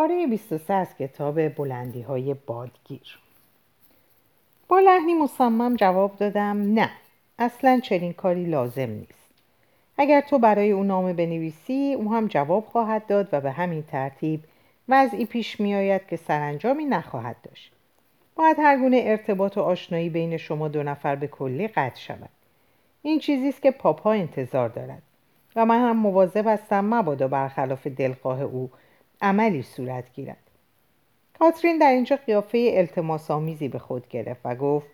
پاره 23 از کتاب بلندی های بادگیر. با لحنی مصمم جواب دادم نه اصلا چنین کاری لازم نیست. اگر تو برای او نامه بنویسی او هم جواب خواهد داد و به همین ترتیب وضعی پیش می آید که سرانجامی نخواهد داشت. باید هر گونه ارتباط و آشنایی بین شما دو نفر به کلی قطع شود. این چیزی است که پاپا انتظار دارد و من هم مواظب هستم مبادا برخلاف دلخواه او عملی صورت گیرد. کاترین در اینجا قیافه التماس آمیزی به خود گرفت و گفت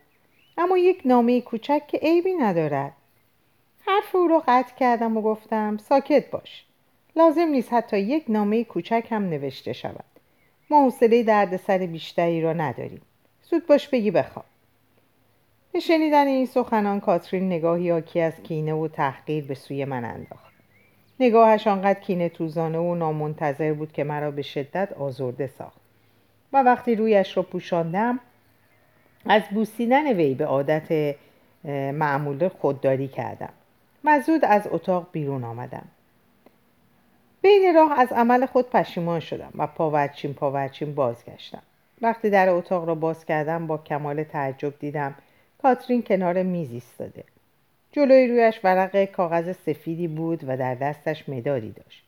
اما یک نامه کوچک که عیبی ندارد. حرف او را قطع کردم و گفتم ساکت باش. لازم نیست حتی یک نامه کوچک هم نوشته شود. ما حوصله دردسر بیشتری را نداریم. زود باش بگی بخواب. به شنیدن این سخنان کاترین نگاهی آکی از کینه و تحقیر به سوی من انداخت. نگاهش آنقدر کینه توزانه و نامنتظر بود که مرا به شدت آزرده ساخت. و وقتی رویش را پوشاندم از بوسیدن وی به عادت معمول خودداری کردم مزود از اتاق بیرون آمدم. بین راه از عمل خود پشیمان شدم و پاورچین پاورچین بازگشتم. وقتی در اتاق را باز کردم با کمال تعجب دیدم کاترین کنار میز ایستاده. جلوی رویش ورق کاغذ سفیدی بود و در دستش مدادی داشت.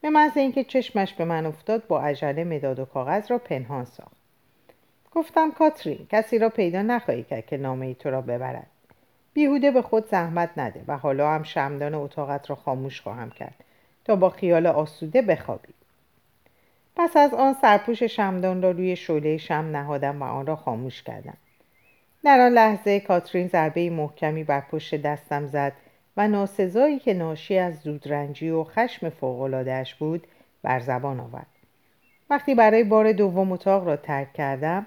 به محض اینکه چشمش به من افتاد با عجله مداد و کاغذ را پنهان ساخت. گفتم کاترین کسی را پیدا نخواهی کرد که نامه ای تو را ببرد. بیهوده به خود زحمت نده و حالا هم شمدان اتاقت را خاموش خواهم کرد تا با خیال آسوده بخوابی. پس از آن سرپوش شمدان را روی شعله شم نهادم و آن را خاموش کردم. در آن لحظه کاترین ضربه محکمی بر پشت دستم زد و ناسزایی که ناشی از زودرنجی و خشم فوقالعادهاش بود بر زبان آورد. وقتی برای بار دوم اتاق را ترک کردم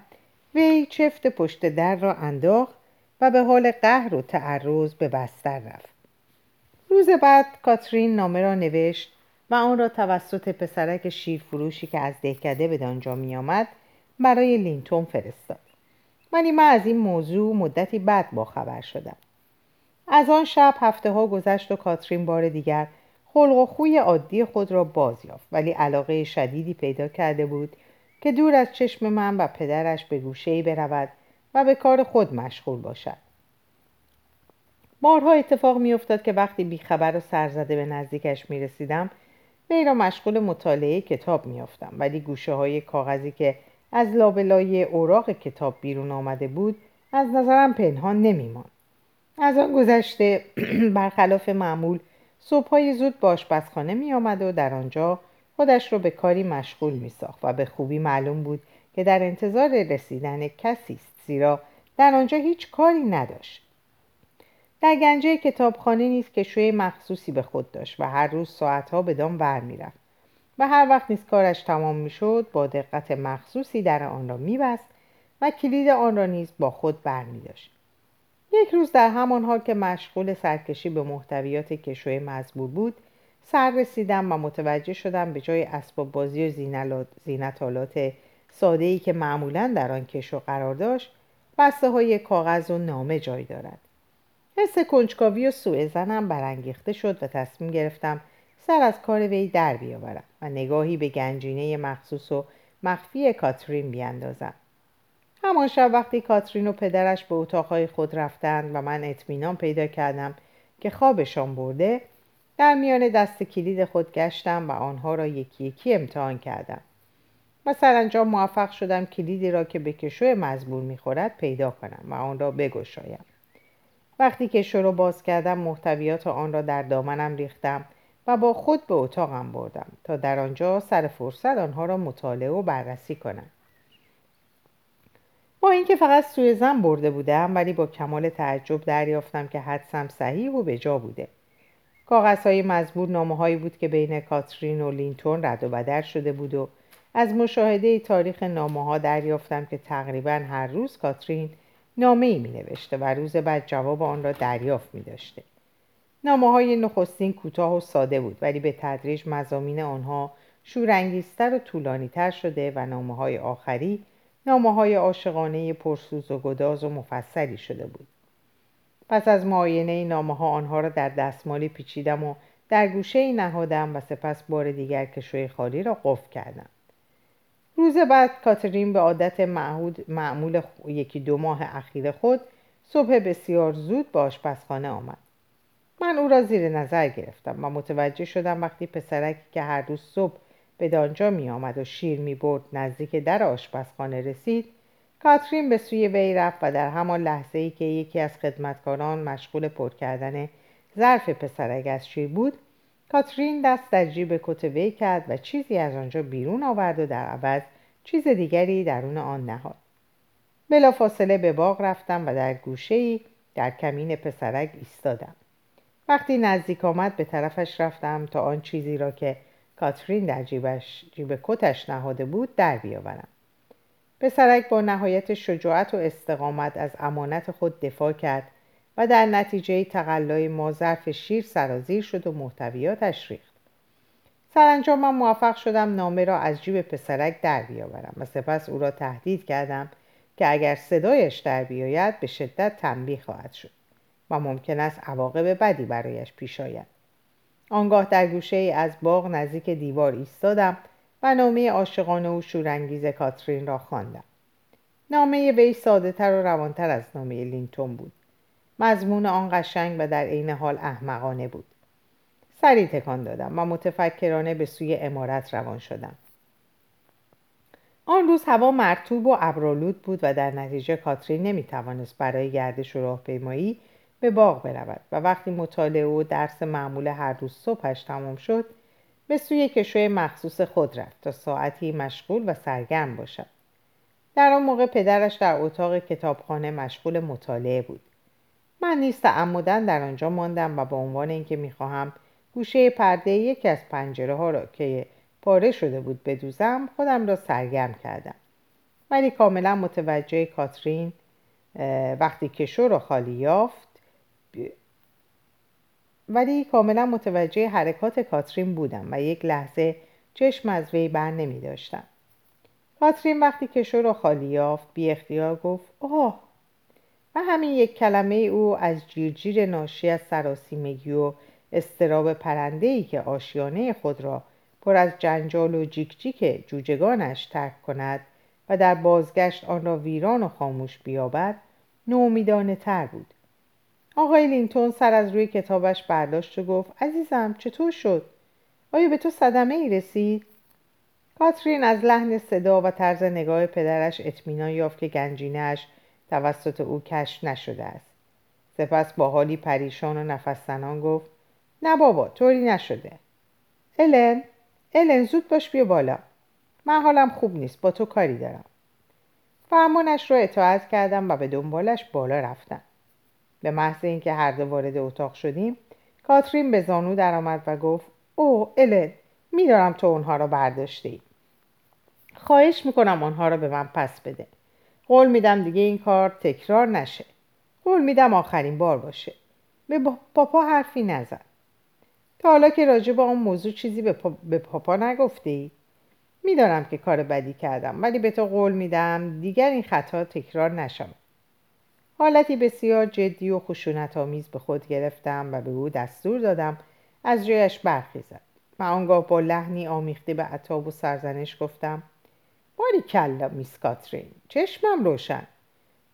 وی چفت پشت در را انداخت و به حال قهر و تعرض به بستر رفت. روز بعد کاترین نامه را نوشت و آن را توسط پسرک شیرفروشی که از دهکده به دانجا می آمد برای لینتون فرستاد. ولی من از این موضوع مدتی بعد با خبر شدم. از آن شب هفته ها گذشت و کاترین بار دیگر خلق و خوی عادی خود را باز یافت ولی علاقه شدیدی پیدا کرده بود که دور از چشم من و پدرش به گوشه برود و به کار خود مشغول باشد. بارها اتفاق میافتاد که وقتی بیخبر و سرزده به نزدیکش می رسیدم وی را مشغول مطالعه کتاب میافتم ولی گوشه های کاغذی که از لابلای اوراق کتاب بیرون آمده بود از نظرم پنهان نمیماند. از آن گذشته برخلاف معمول صبحهای زود به آشپزخانه می آمد و در آنجا خودش را به کاری مشغول می ساخت و به خوبی معلوم بود که در انتظار رسیدن کسی است زیرا در آنجا هیچ کاری نداشت. در گنجه کتابخانه نیست که شوی مخصوصی به خود داشت و هر روز ساعتها به دام ور می‌رفت و هر وقت نیز کارش تمام می‌شد با دقت مخصوصی در آن را میبست و کلید آن را نیز با خود برمیداشت. یک روز در همان حال که مشغول سرکشی به محتویات کشوی مزبور بود سر رسیدم و متوجه شدم به جای اسباب بازی و زینتالات ساده ای که معمولا در آن کشو قرار داشت بسته های کاغذ و نامه جای دارد. حس کنجکاوی و سوء زنم برانگیخته شد و تصمیم گرفتم سر از کار وی در بیاورم و نگاهی به گنجینه مخصوص و مخفی کاترین بیاندازم. همان شب وقتی کاترین و پدرش به اتاقهای خود رفتند و من اطمینان پیدا کردم که خوابشان برده در میان دست کلید خود گشتم و آنها را یکی یکی امتحان کردم. و سرانجام موفق شدم کلیدی را که به کشو مزبور می‌خورد پیدا کنم و آن را بگشایم. وقتی کشو را باز کردم محتویات آن را در دامنم ریختم و با خود به اتاقم بردم تا در آنجا سر فرصت آنها را مطالعه و بررسی کنم با اینکه فقط سوی زن برده بودم ولی با کمال تعجب دریافتم که حدسم صحیح و به جا بوده کاغذهای مزبور نامه هایی بود که بین کاترین و لینتون رد و بدر شده بود و از مشاهده تاریخ نامه ها دریافتم که تقریبا هر روز کاترین نامه ای می نوشته و روز بعد جواب آن را دریافت می داشته. نامه های نخستین کوتاه و ساده بود ولی به تدریج مزامین آنها شورانگیزتر و طولانیتر شده و نامه های آخری نامه های عاشقانه پرسوز و گداز و مفصلی شده بود. پس از معاینه نامه ها آنها را در دستمالی پیچیدم و در گوشه نهادم و سپس بار دیگر کشوی خالی را قفل کردم. روز بعد کاترین به عادت معهود معمول یکی دو ماه اخیر خود صبح بسیار زود به آشپزخانه آمد من او را زیر نظر گرفتم و متوجه شدم وقتی پسرکی که هر روز صبح به دانجا می آمد و شیر می برد نزدیک در آشپزخانه رسید کاترین به سوی وی رفت و در همان لحظه ای که یکی از خدمتکاران مشغول پر کردن ظرف پسرک از شیر بود کاترین دست در جیب کت وی کرد و چیزی از آنجا بیرون آورد و در عوض چیز دیگری درون آن نهاد. بلافاصله به باغ رفتم و در گوشه در کمین پسرک ایستادم. وقتی نزدیک آمد به طرفش رفتم تا آن چیزی را که کاترین در جیبش جیب کتش نهاده بود در بیاورم. پسرک با نهایت شجاعت و استقامت از امانت خود دفاع کرد و در نتیجه تقلای ما ظرف شیر سرازیر شد و محتویاتش ریخت سرانجام من موفق شدم نامه را از جیب پسرک در بیاورم و سپس او را تهدید کردم که اگر صدایش در بیاید به شدت تنبیه خواهد شد. و ممکن است عواقب بدی برایش پیش آید. آنگاه در گوشه ای از باغ نزدیک دیوار ایستادم و نامه عاشقانه و شورانگیز کاترین را خواندم. نامه وی ساده تر و روانتر از نامه لینتون بود. مضمون آن قشنگ و در عین حال احمقانه بود. سری تکان دادم و متفکرانه به سوی امارت روان شدم. آن روز هوا مرتوب و ابرالود بود و در نتیجه کاترین نمی‌توانست برای گردش و راهپیمایی به باغ برود و وقتی مطالعه و درس معمول هر روز صبحش تمام شد به سوی کشوی مخصوص خود رفت تا ساعتی مشغول و سرگرم باشد. در آن موقع پدرش در اتاق کتابخانه مشغول مطالعه بود. من نیز تعمدن در آنجا ماندم و به عنوان اینکه می‌خواهم گوشه پرده یکی از پنجره ها را که پاره شده بود بدوزم خودم را سرگرم کردم. ولی کاملا متوجه کاترین وقتی کشو را خالی یافت ولی کاملا متوجه حرکات کاترین بودم و یک لحظه چشم از وی بر نمی داشتم. کاترین وقتی کشو را خالی یافت بی اختیار گفت آه و همین یک کلمه او از جیرجیر ناشی از سراسیمگی و استراب پرنده که آشیانه خود را پر از جنجال و جیک جیک جوجگانش ترک کند و در بازگشت آن را ویران و خاموش بیابد نومیدانه تر بود آقای لینتون سر از روی کتابش برداشت و گفت عزیزم چطور شد؟ آیا به تو صدمه ای رسید؟ کاترین از لحن صدا و طرز نگاه پدرش اطمینان یافت که گنجینهاش توسط او کشف نشده است. سپس با حالی پریشان و نفس گفت نه بابا طوری نشده. الن الن زود باش بیا بالا. من حالم خوب نیست با تو کاری دارم. فرمانش را اطاعت کردم و به دنبالش بالا رفتم. به محض اینکه هر دو وارد اتاق شدیم کاترین به زانو درآمد و گفت او الن میدارم تو اونها را برداشتی. خواهش می‌کنم آنها را به من پس بده. قول میدم دیگه این کار تکرار نشه. قول میدم آخرین بار باشه. به پاپا حرفی نزن. تا حالا که راجع به اون موضوع چیزی به, پا... به پاپا نگفتی؟ می‌دانم که کار بدی کردم ولی به تو قول میدم دیگر این خطا تکرار نشم حالتی بسیار جدی و خشونت آمیز به خود گرفتم و به او دستور دادم از جایش برخیزد. و آنگاه با لحنی آمیخته به عطاب و سرزنش گفتم باری کلا میس کاترین چشمم روشن.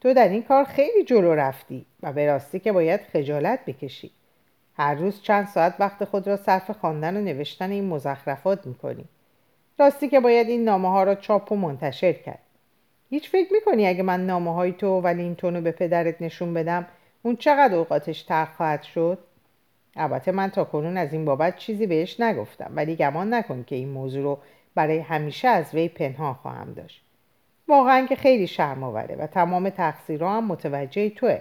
تو در این کار خیلی جلو رفتی و به راستی که باید خجالت بکشی. هر روز چند ساعت وقت خود را صرف خواندن و نوشتن این مزخرفات می‌کنی. راستی که باید این نامه ها را چاپ و منتشر کرد هیچ فکر می‌کنی اگه من نامه های تو و لینتون رو به پدرت نشون بدم اون چقدر اوقاتش ترخ خواهد شد؟ البته من تا کنون از این بابت چیزی بهش نگفتم ولی گمان نکن که این موضوع رو برای همیشه از وی پنهان خواهم داشت. واقعا که خیلی شرم آوره و تمام تقصیرها هم متوجه توه.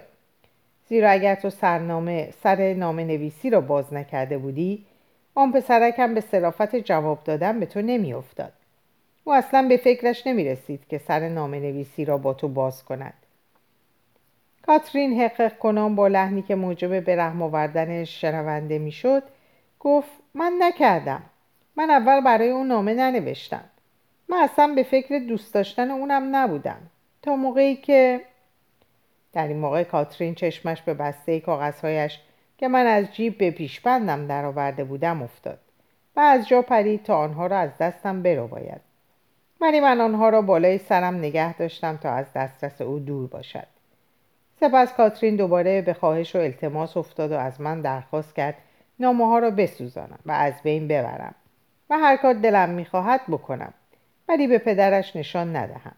زیرا اگر تو سرنامه سر نامه نویسی را باز نکرده بودی آن پسرکم به صرافت جواب دادن به تو نمیافتاد. او اصلا به فکرش نمی رسید که سر نامه نویسی را با تو باز کند. کاترین حقق کنان با لحنی که موجب به رحم آوردن شنونده می‌شد گفت من نکردم. من اول برای اون نامه ننوشتم. من اصلا به فکر دوست داشتن اونم نبودم. تا موقعی که در این موقع کاترین چشمش به بسته کاغذهایش که من از جیب به پیشبندم درآورده بودم افتاد و از جا پرید تا آنها را از دستم برو باید ولی من آنها را بالای سرم نگه داشتم تا از دسترس او دور باشد. سپس کاترین دوباره به خواهش و التماس افتاد و از من درخواست کرد نامه ها را بسوزانم و از بین ببرم و هر کار دلم می‌خواهد بکنم ولی به پدرش نشان ندهم.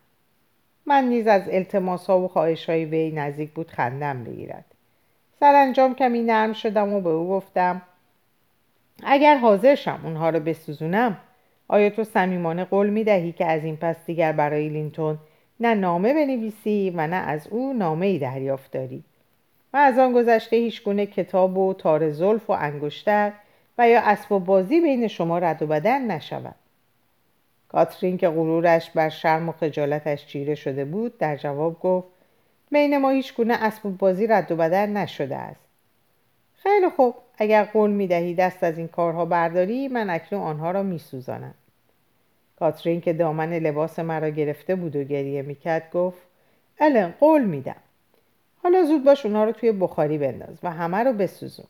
من نیز از التماس ها و خواهش های وی نزدیک بود خندم بگیرد. سرانجام کمی نرم شدم و به او گفتم اگر حاضر شم اونها رو بسوزونم آیا تو صمیمانه قول می دهی که از این پس دیگر برای لینتون نه نامه بنویسی و نه از او نامه ای دریافت داری؟ و از آن گذشته هیچ گونه کتاب و تار زلف و انگشتر و یا اسب و بازی بین شما رد و بدل نشود. کاترین که غرورش بر شرم و خجالتش چیره شده بود در جواب گفت بین ما هیچ گونه اسب و بازی رد و بدل نشده است. خیلی خوب. اگر قول می دهی دست از این کارها برداری من اکنون آنها را می سوزانم. کاترین که دامن لباس مرا گرفته بود و گریه می‌کرد گفت الن قول میدم. حالا زود باش اونها رو توی بخاری بنداز و همه رو بسوزون.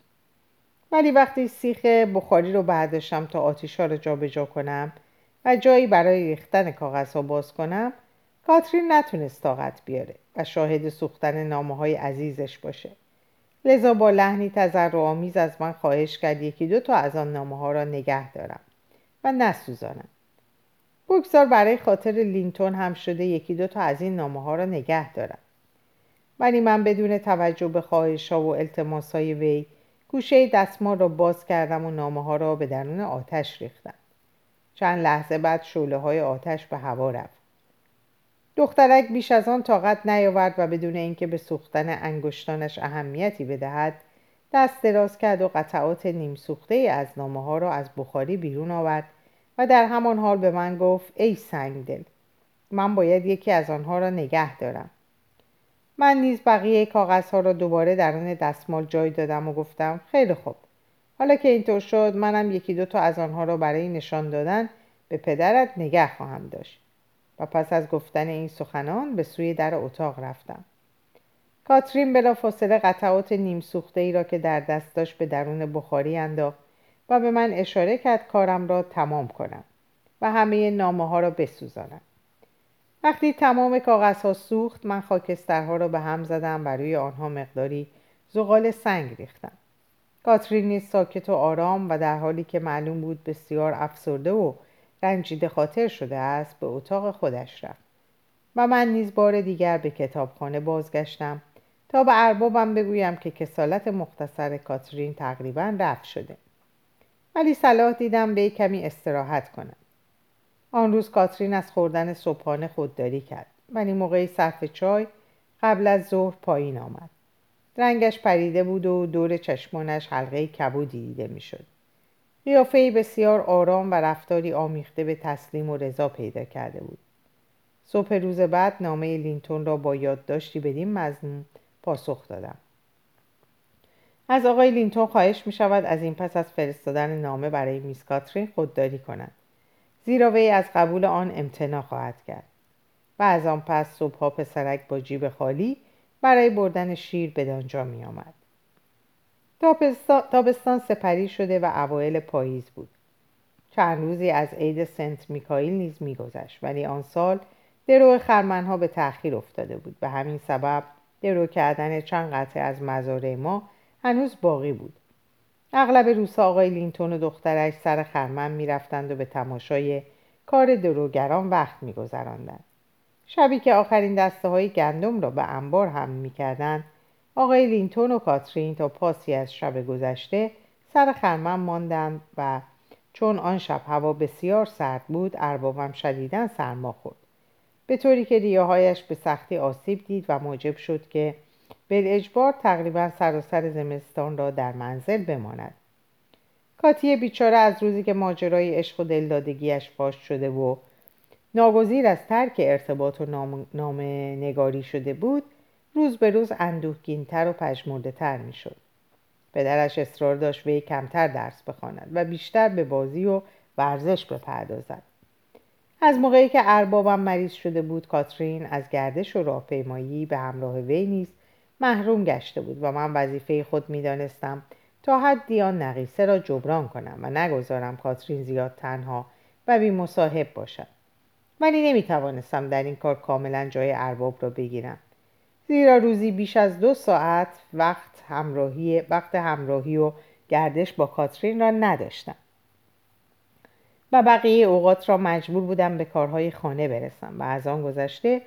ولی وقتی سیخ بخاری رو برداشتم تا آتیش ها رو جابجا کنم و جایی برای ریختن کاغذ ها باز کنم کاترین نتونست طاقت بیاره و شاهد سوختن نامه های عزیزش باشه. لذا با لحنی آمیز از من خواهش کرد یکی دو تا از آن نامه ها را نگه دارم و نسوزانم. بگذار برای خاطر لینتون هم شده یکی دو تا از این نامه ها را نگه دارم. ولی من بدون توجه به خواهش ها و التماس های وی گوشه دستمال را باز کردم و نامه ها را به درون آتش ریختم. چند لحظه بعد شعله های آتش به هوا رفت. دخترک بیش از آن طاقت نیاورد و بدون اینکه به سوختن انگشتانش اهمیتی بدهد دست دراز کرد و قطعات نیم سوخته از نامه ها را از بخاری بیرون آورد و در همان حال به من گفت ای سنگدل من باید یکی از آنها را نگه دارم. من نیز بقیه کاغذها را دوباره درون دستمال جای دادم و گفتم خیلی خوب. حالا که اینطور شد منم یکی دو تا از آنها را برای نشان دادن به پدرت نگه خواهم داشت. پس از گفتن این سخنان به سوی در اتاق رفتم. کاترین بلا فاصله قطعات نیم سوخته ای را که در دست داشت به درون بخاری انداخت و به من اشاره کرد کارم را تمام کنم و همه نامه ها را بسوزانم. وقتی تمام کاغذ ها سوخت من خاکسترها را به هم زدم و روی آنها مقداری زغال سنگ ریختم. کاترین نیز ساکت و آرام و در حالی که معلوم بود بسیار افسرده و رنجیده خاطر شده است به اتاق خودش رفت. و من نیز بار دیگر به کتابخانه بازگشتم تا به اربابم بگویم که کسالت مختصر کاترین تقریبا رفت شده. ولی صلاح دیدم به کمی استراحت کنم. آن روز کاترین از خوردن صبحانه خودداری کرد. ولی موقعی صرف چای قبل از ظهر پایین آمد. رنگش پریده بود و دور چشمانش حلقه کبودی دیده می‌شد. قیافهای بسیار آرام و رفتاری آمیخته به تسلیم و رضا پیدا کرده بود. صبح روز بعد نامه لینتون را با یادداشتی بدین مضمون پاسخ دادم. از آقای لینتون خواهش می شود از این پس از فرستادن نامه برای میس کاترین خودداری کند زیرا وی از قبول آن امتناع خواهد کرد. و از آن پس صبحها پسرک با جیب خالی برای بردن شیر به دانجا می آمد. تابستان سپری شده و اوایل پاییز بود. چند روزی از عید سنت میکائیل نیز میگذشت ولی آن سال درو خرمنها به تأخیر افتاده بود به همین سبب درو کردن چند قطعه از مزارع ما هنوز باقی بود. اغلب روزها آقای لینتون و دخترش سر خرمن می‌رفتند و به تماشای کار دروگران وقت میگذراندند. شبی که آخرین دسته های گندم را به انبار هم می‌کردند آقای لینتون و کاترین تا پاسی از شب گذشته سر خرمن ماندند و چون آن شب هوا بسیار سرد بود اربابم شدیدا سرما خورد. به طوری که ریاهایش به سختی آسیب دید و موجب شد که به اجبار تقریبا سراسر زمستان را در منزل بماند. کاتی بیچاره از روزی که ماجرای عشق و دلدادگیش فاش شده و ناگزیر از ترک ارتباط و نام, نگاری شده بود روز به روز اندوهگینتر و پژمرده تر می شد. پدرش اصرار داشت وی کمتر درس بخواند و بیشتر به بازی و ورزش بپردازد. از موقعی که اربابم مریض شده بود کاترین از گردش و راهپیمایی به همراه وی نیز محروم گشته بود و من وظیفه خود می‌دانستم تا حدی آن نقیصه را جبران کنم و نگذارم کاترین زیاد تنها و بی مصاحب باشد ولی نمی‌توانستم در این کار کاملا جای ارباب را بگیرم زیرا روزی بیش از دو ساعت وقت همراهی, وقت همراهی و گردش با کاترین را نداشتم. و بقیه اوقات را مجبور بودم به کارهای خانه برسم و از آن گذشته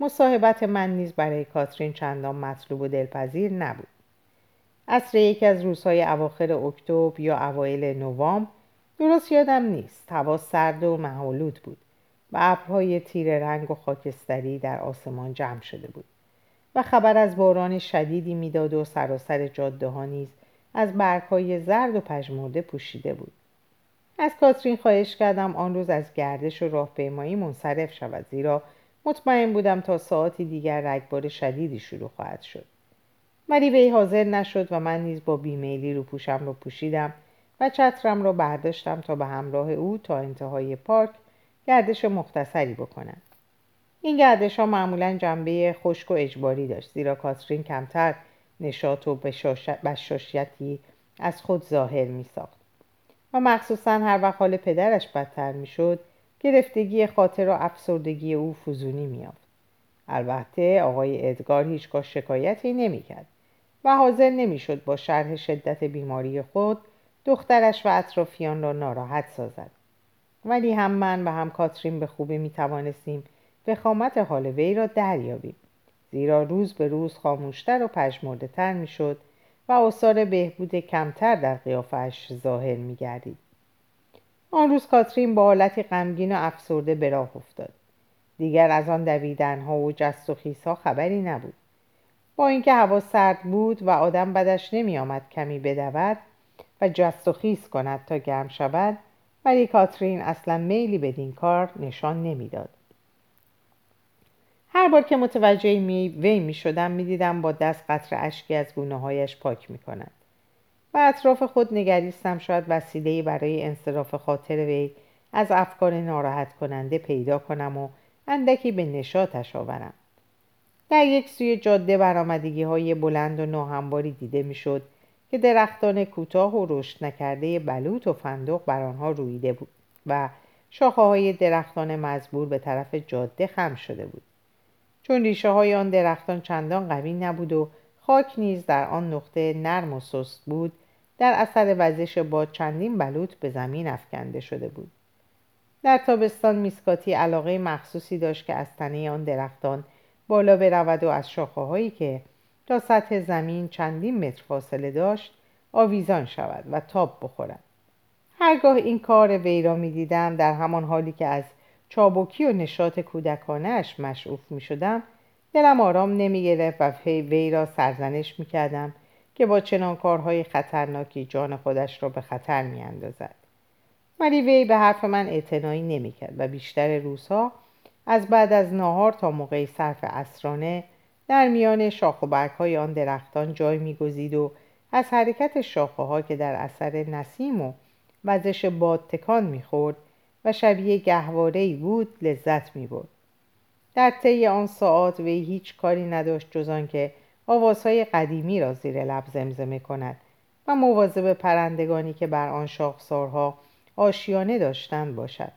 مصاحبت من نیز برای کاترین چندان مطلوب و دلپذیر نبود. عصر یکی از روزهای اواخر اکتبر یا اوایل نوامبر درست یادم نیست. هوا سرد و محالود بود و ابرهای تیر رنگ و خاکستری در آسمان جمع شده بود. و خبر از باران شدیدی می‌داد و سراسر جاده ها نیز از برگهای زرد و پژمرده پوشیده بود. از کاترین خواهش کردم آن روز از گردش و راهپیمایی منصرف شود زیرا مطمئن بودم تا ساعتی دیگر رگبار شدیدی شروع خواهد شد. ولی وی حاضر نشد و من نیز با بیمیلی رو پوشم را پوشیدم و چترم را برداشتم تا به همراه او تا انتهای پارک گردش مختصری بکنم. این گردش ها معمولا جنبه خشک و اجباری داشت زیرا کاترین کمتر نشاط و بشاشیتی از خود ظاهر می ساخت و مخصوصا هر وقت حال پدرش بدتر می شد گرفتگی خاطر و افسردگی او فزونی میافت البته آقای ادگار هیچگاه شکایتی نمی‌کرد و حاضر نمی‌شد با شرح شدت بیماری خود دخترش و اطرافیان را ناراحت سازد. ولی هم من و هم کاترین به خوبی می توانستیم وخامت حال وی را دریابیم زیرا روز به روز خاموشتر و پژمرده تر می شد و آثار بهبود کمتر در قیافش ظاهر می گردید. آن روز کاترین با حالتی غمگین و افسرده به راه افتاد دیگر از آن دویدنها و جست و خیزها خبری نبود با اینکه هوا سرد بود و آدم بدش نمی آمد کمی بدود و جست و خیز کند تا گرم شود ولی کاترین اصلا میلی بدین کار نشان نمی‌داد. هر بار که متوجه می وی می شدم می دیدم با دست قطر اشکی از گونه هایش پاک می کند. و اطراف خود نگریستم شاید وسیله برای انصراف خاطر وی از افکار ناراحت کننده پیدا کنم و اندکی به نشاتش آورم. در یک سوی جاده برآمدگی های بلند و ناهمواری دیده می‌شد که درختان کوتاه و رشد نکرده بلوط و فندق بر آنها رویده بود و شاخه های درختان مزبور به طرف جاده خم شده بود چون ریشه های آن درختان چندان قوی نبود و خاک نیز در آن نقطه نرم و سست بود در اثر وزش باد چندین بلوط به زمین افکنده شده بود. در تابستان میسکاتی علاقه مخصوصی داشت که از تنه آن درختان بالا برود و از شاخه هایی که تا سطح زمین چندین متر فاصله داشت آویزان شود و تاب بخورد. هرگاه این کار وی را می دیدم در همان حالی که از چابکی و نشاط کودکانش مشعوف می شدم دلم آرام نمی گرفت و وی را سرزنش می کردم که با چنان کارهای خطرناکی جان خودش را به خطر می اندازد. ولی وی به حرف من اعتنایی نمی کرد و بیشتر روزها از بعد از ناهار تا موقع صرف اسرانه در میان شاخ و برگ های آن درختان جای میگزید و از حرکت شاخه ها که در اثر نسیم و وزش باد تکان می‌خورد و شبیه گهواره بود لذت می‌برد در طی آن ساعات وی هیچ کاری نداشت جز آنکه آوازهای قدیمی را زیر لب زمزمه کند و مواظب پرندگانی که بر آن شاخسارها آشیانه داشتند باشد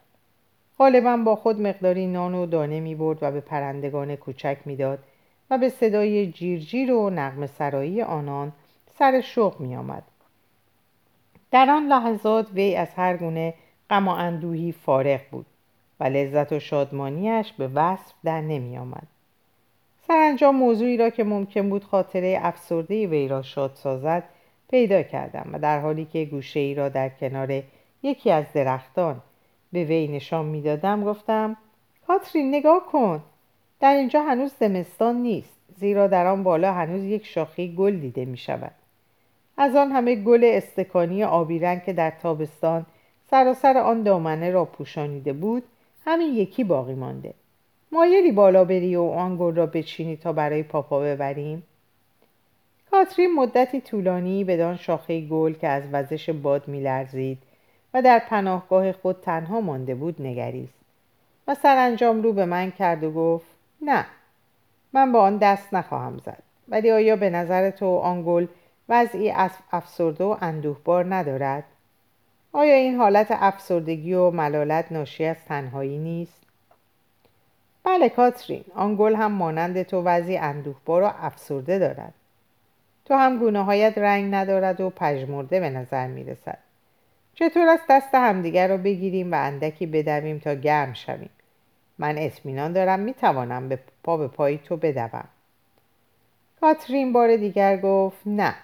غالبا با خود مقداری نان و دانه می برد و به پرندگان کوچک می‌داد و به صدای جیرجیر و نغم سرایی آنان سر شوق می آمد. در آن لحظات وی از هر گونه غم و اندوهی فارغ بود و لذت و شادمانیش به وصف در نمی آمد. سرانجام موضوعی را که ممکن بود خاطره افسرده وی را شاد سازد پیدا کردم و در حالی که گوشه ای را در کنار یکی از درختان به وی نشان می‌دادم گفتم کاترین نگاه کن در اینجا هنوز زمستان نیست زیرا در آن بالا هنوز یک شاخه گل دیده می شود از آن همه گل استکانی آبی رنگ که در تابستان سراسر آن دامنه را پوشانیده بود همین یکی باقی مانده. مایلی بالا بری و آن گل را بچینی تا برای پاپا ببریم. کاترین مدتی طولانی بدان شاخه گل که از وزش باد میلرزید و در پناهگاه خود تنها مانده بود نگریست. و سرانجام رو به من کرد و گفت نه من با آن دست نخواهم زد. ولی آیا به نظر تو آن گل وضعی افسرده و اندوهبار ندارد؟ آیا این حالت افسردگی و ملالت ناشی از تنهایی نیست؟ بله کاترین. آن گل هم مانند تو وضعی اندوهبار و افسرده دارد. تو هم گونه هایت رنگ ندارد و پژمرده به نظر می رسد چطور است دست همدیگر را بگیریم و اندکی بدویم تا گرم شویم؟ من اطمینان دارم می توانم به پا به پای تو بدوم. کاترین بار دیگر گفت نه.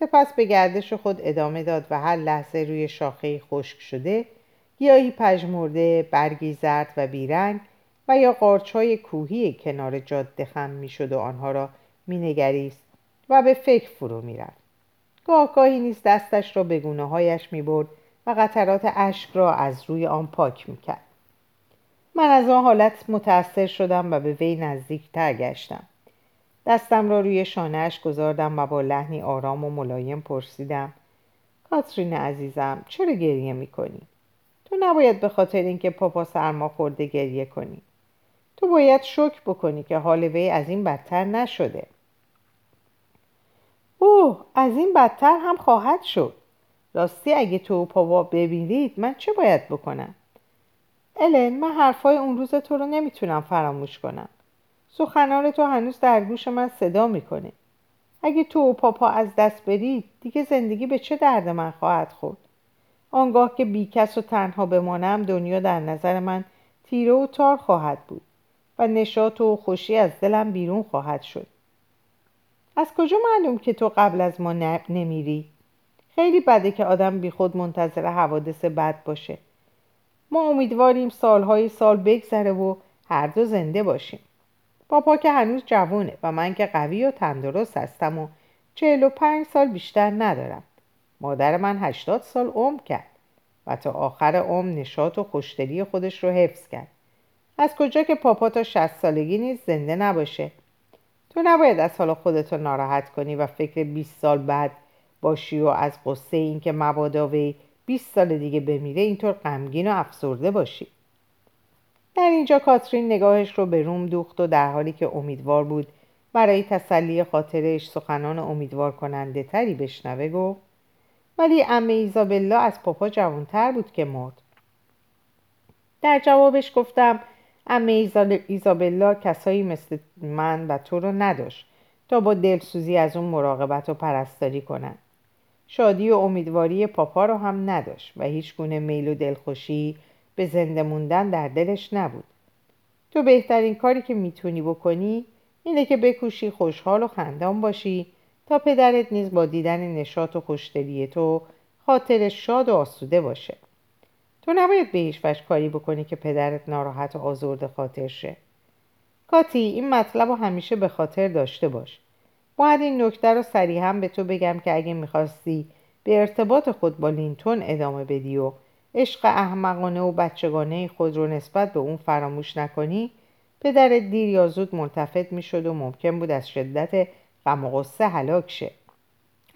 سپس به گردش خود ادامه داد و هر لحظه روی شاخه خشک شده گیاهی پژمرده برگی زرد و بیرنگ و یا قارچهای کوهی کنار جاده خم می‌شد و آنها را مینگریست و به فکر فرو می‌رفت گاه گاهی نیز دستش را به گونه هایش می برد و قطرات اشک را از روی آن پاک می کرد. من از آن حالت متأثر شدم و به وی نزدیکتر گشتم. دستم را روی شانهاش گذاردم و با لحنی آرام و ملایم پرسیدم کاترین عزیزم چرا گریه می‌کنی؟ تو نباید به خاطر اینکه پاپا سرما خورده گریه کنی. تو باید شکر بکنی که حال وی از این بدتر نشده. اوه از این بدتر هم خواهد شد راستی اگه تو و پاوا ببینید من چه باید بکنم الن من حرفای اون روز تو رو نمی‌تونم فراموش کنم سخنان تو هنوز در گوش من صدا می‌کنه. اگه تو و پاپا از دست برید دیگه زندگی به چه درد من خواهد خورد؟ آنگاه که بیکس و تنها بمانم دنیا در نظر من تیره و تار خواهد بود و نشاط و خوشی از دلم بیرون خواهد شد. از کجا معلوم که تو قبل از ما نمیری؟ خیلی بده که آدم بی خود منتظر حوادث بد باشه. ما امیدواریم سالهای سال بگذره و هر دو زنده باشیم. پاپا که هنوز جوونه و من که قوی و تندرست هستم و چهل و پنج سال بیشتر ندارم. مادر من هشتاد سال عمر کرد و تا آخر عمر نشاط و خوشدلی خودش رو حفظ کرد. از کجا که پاپا تا شست سالگی نیز زنده نباشه؟ تو نباید از حالا خودتو ناراحت کنی و فکر 20 سال بعد باشی و از قصه اینکه مبادا وی 20 سال دیگه بمیره اینطور غمگین و افسرده باشی. در اینجا کاترین نگاهش رو به روم دوخت و در حالی که امیدوار بود برای تسلی خاطرش سخنان امیدوار کننده تری بشنوه گفت ولی امه ایزابلا از پاپا جوانتر بود که مرد. در جوابش گفتم امه ایزابلا کسایی مثل من و تو رو نداشت تا با دلسوزی از اون مراقبت و پرستاری کنن. شادی و امیدواری پاپا رو هم نداشت و هیچ گونه میل و دلخوشی به زنده موندن در دلش نبود. تو بهترین کاری که می‌تونی بکنی اینه که بکوشی خوشحال و خندان باشی تا پدرت نیز با دیدن نشاط و خوشدلی تو خاطرش شاد و آسوده باشه. تو نباید به هیچ کاری بکنی که پدرت ناراحت و آزرده خاطر شه. کاتی این مطلب رو همیشه به خاطر داشته باش. باید این نکته رو صریحا به تو بگم که اگه می‌خواستی به ارتباط خود با لینتون ادامه بدی و عشق احمقانه و بچگانه خود رو نسبت به اون فراموش نکنی پدرت دیر یا زود ملتفت می‌شد و ممکن بود از شدت غم و غصه هلاک شه.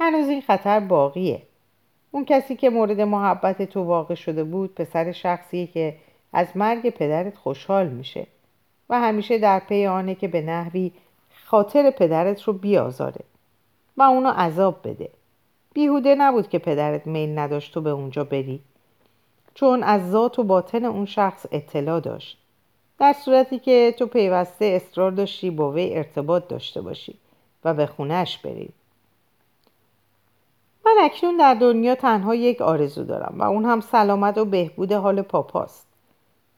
هنوز این خطر باقیه. اون کسی که مورد محبت تو واقع شده بود پسر شخصیه که از مرگ پدرت خوشحال میشه و همیشه در پی آنه که به نحوی خاطر پدرت رو بیازاره و اونو عذاب بده. بیهوده نبود که پدرت میل نداشت تو به اونجا بری. چون از ذات و باطن اون شخص اطلاع داشت. در صورتی که تو پیوسته اصرار داشتی با وی ارتباط داشته باشی و به خونش بری. من اکنون در دنیا تنها یک آرزو دارم و اون هم سلامت و بهبود حال پاپاست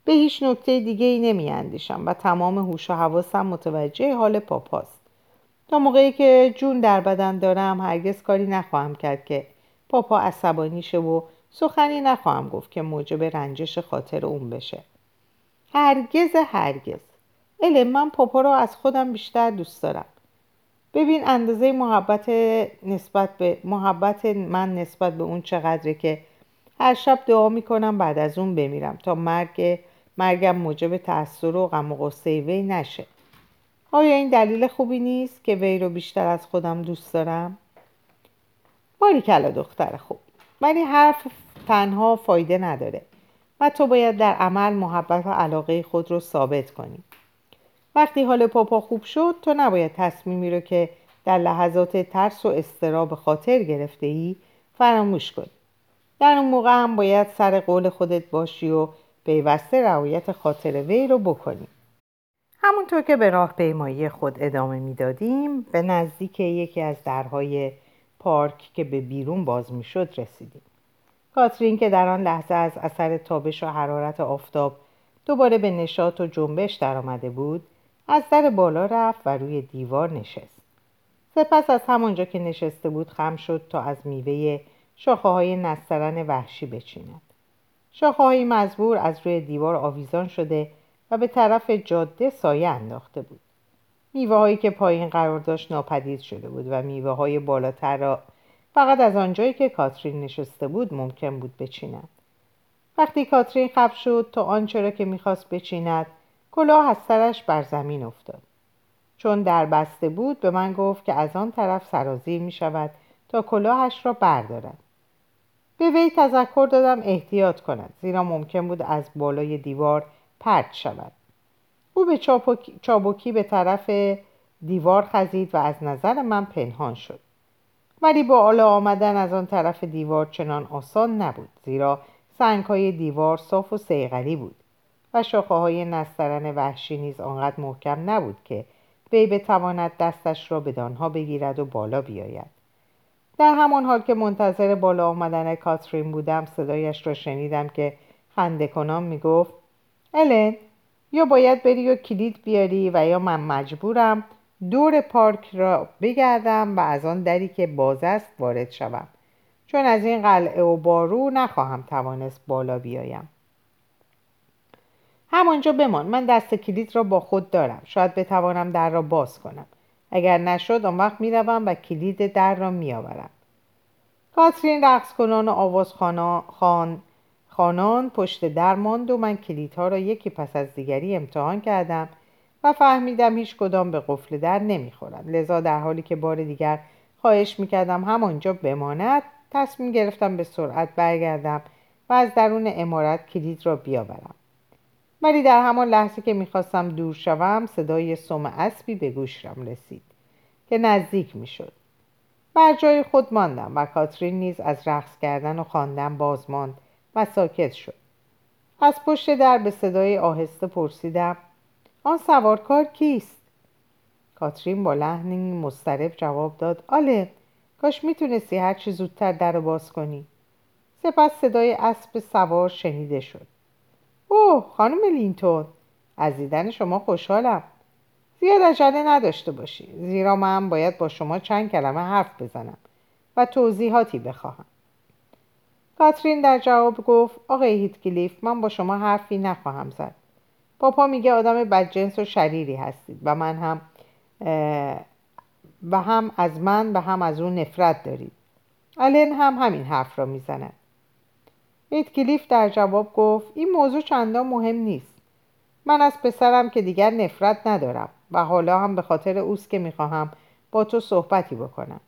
به هیچ نکته دیگه ای نمی اندیشم و تمام هوش و حواسم متوجه حال پاپاست تا موقعی که جون در بدن دارم هرگز کاری نخواهم کرد که پاپا عصبانی شه و سخنی نخواهم گفت که موجب رنجش خاطر اون بشه. هرگز هرگز. علم من پاپا رو از خودم بیشتر دوست دارم. ببین اندازه محبت نسبت به محبت من نسبت به اون چقدره که هر شب دعا می‌کنم بعد از اون بمیرم تا مرگ مرگم موجب تأثیر و غم و غصه وی نشه. آیا این دلیل خوبی نیست که وی رو بیشتر از خودم دوست دارم؟ باری کلا دختر خوب. ولی حرف تنها فایده نداره و تو باید در عمل محبت و علاقه خود رو ثابت کنی. وقتی حال پاپا خوب شد تو نباید تصمیمی رو که در لحظات ترس و استراب خاطر گرفته ای فراموش کنی. در اون موقع هم باید سر قول خودت باشی و پیوسته رعایت خاطر وی رو بکنی. همونطور که به راه پیمایی خود ادامه می‌دادیم به نزدیک یکی از درهای پارک که به بیرون باز می‌شد رسیدیم. کاترین که در آن لحظه از اثر تابش و حرارت آفتاب دوباره به نشاط و جنبش درآمده بود از در بالا رفت و روی دیوار نشست. سپس از همانجا که نشسته بود خم شد تا از میوه شاخه های نسترن وحشی بچیند. شاخه های مزبور از روی دیوار آویزان شده و به طرف جاده سایه انداخته بود. میوه هایی که پایین قرار داشت ناپدید شده بود و میوه های بالاتر را فقط از آنجایی که کاترین نشسته بود ممکن بود بچیند. وقتی کاترین خب شد تا آنچه را که می‌خواست بچیند کلاه از سرش بر زمین افتاد. چون در بسته بود به من گفت که از آن طرف سرازیر می شود تا کلاهش را بردارد. به وی تذکر دادم احتیاط کند زیرا ممکن بود از بالای دیوار پرت شود. او به چابکی به طرف دیوار خزید و از نظر من پنهان شد. ولی با آلا آمدن از آن طرف دیوار چنان آسان نبود زیرا سنگ های دیوار صاف و سیغلی بود و شاخه های نسترن وحشی نیز آنقدر محکم نبود که وی بتواند دستش را به دانها بگیرد و بالا بیاید. در همان حال که منتظر بالا آمدن کاترین بودم صدایش را شنیدم که خنده کنان می‌گفت الن؟ یا باید بری و کلید بیاری و یا من مجبورم دور پارک را بگردم و از آن دری که باز است وارد شوم. چون از این قلعه و بارو نخواهم توانست بالا بیایم. همانجا بمان من دست کلید را با خود دارم. شاید بتوانم در را باز کنم. اگر نشد آن وقت می‌روم و کلید در را میآورم. کاترین رقص کنان و آواز خان... خانان پشت در ماند و من کلیدها را یکی پس از دیگری امتحان کردم و فهمیدم هیچ کدام به قفل در نمی‌خورند لذا در حالی که بار دیگر خواهش می‌کردم همانجا بماند تصمیم گرفتم به سرعت برگردم و از درون امارت کلید را بیاورم. ولی در همان لحظه که می‌خواستم دور شوم صدای سم اسبی به گوشم رسید که نزدیک می‌شد. بر جای خود ماندم و کاترین نیز از رقص کردن و خواندن باز ماند. و ساکت شد. از پشت در به صدای آهسته پرسیدم آن سوارکار کیست؟ کاترین با لحنی مضطرب جواب داد آله کاش می‌تونستی هرچی زودتر در باز کنی. سپس صدای اسب سوار شنیده شد. اوه خانم لینتون از دیدن شما خوشحالم. زیاد عجله نداشته باشی زیرا من باید با شما چند کلمه حرف بزنم و توضیحاتی بخواهم. کاترین در جواب گفت آقای هیتکلیف من با شما حرفی نخواهم زد. پاپا میگه آدم بدجنس و شریری هستید و من هم و هم از من و هم از اون نفرت دارید. آلن هم همین حرف را می‌زند. هیتکلیف در جواب گفت این موضوع چندان مهم نیست. من از پسرم که دیگر نفرت ندارم و حالا هم به خاطر اوست که می‌خواهم با تو صحبتی بکنم.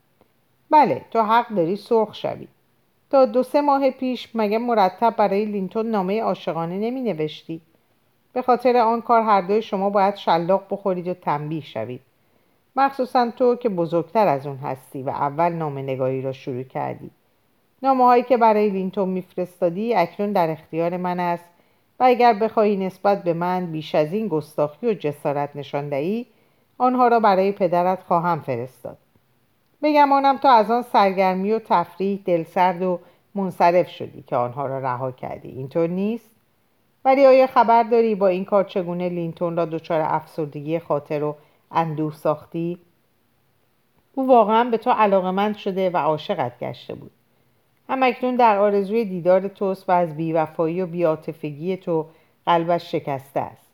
بله تو حق داری سرخ شوی. تا دو سه ماه پیش مگه مرتب برای لینتون نامه عاشقانه نمی نوشتی؟ به خاطر آن کار هر دوی شما باید شلاق بخورید و تنبیه شوید. مخصوصا تو که بزرگتر از اون هستی و اول نامه نگاهی را شروع کردی. نامه هایی که برای لینتون میفرستادی اکنون در اختیار من است و اگر بخواهی نسبت به من بیش از این گستاخی و جسارت نشان دهی آنها را برای پدرت خواهم فرستاد. بگمانم تو از آن سرگرمی و تفریح دلسرد و منصرف شدی که آنها را رها کردی. اینطور نیست؟ ولی آیا خبر داری با این کار چگونه لینتون را دچار افسردگی خاطر و اندوه ساختی؟ او واقعا به تو علاقمند شده و عاشقت گشته بود. اکنون در آرزوی دیدار توست و از بیوفایی و بیاتفگی تو قلبش شکسته است.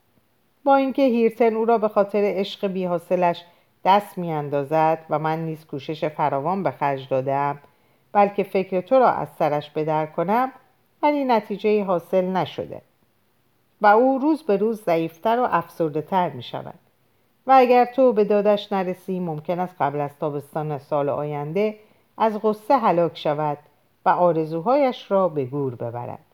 با اینکه هیرتن او را به خاطر عشق بیحاصلش دست میاندازد و من نیز کوشش فراوان به خرج دادم بلکه فکر تو را از سرش بدر کنم ولی نتیجه حاصل نشده. و او روز به روز ضعیفتر و افسرده تر می شود و اگر تو به دادش نرسی ممکن است قبل از تابستان سال آینده از غصه هلاک شود و آرزوهایش را به گور ببرد.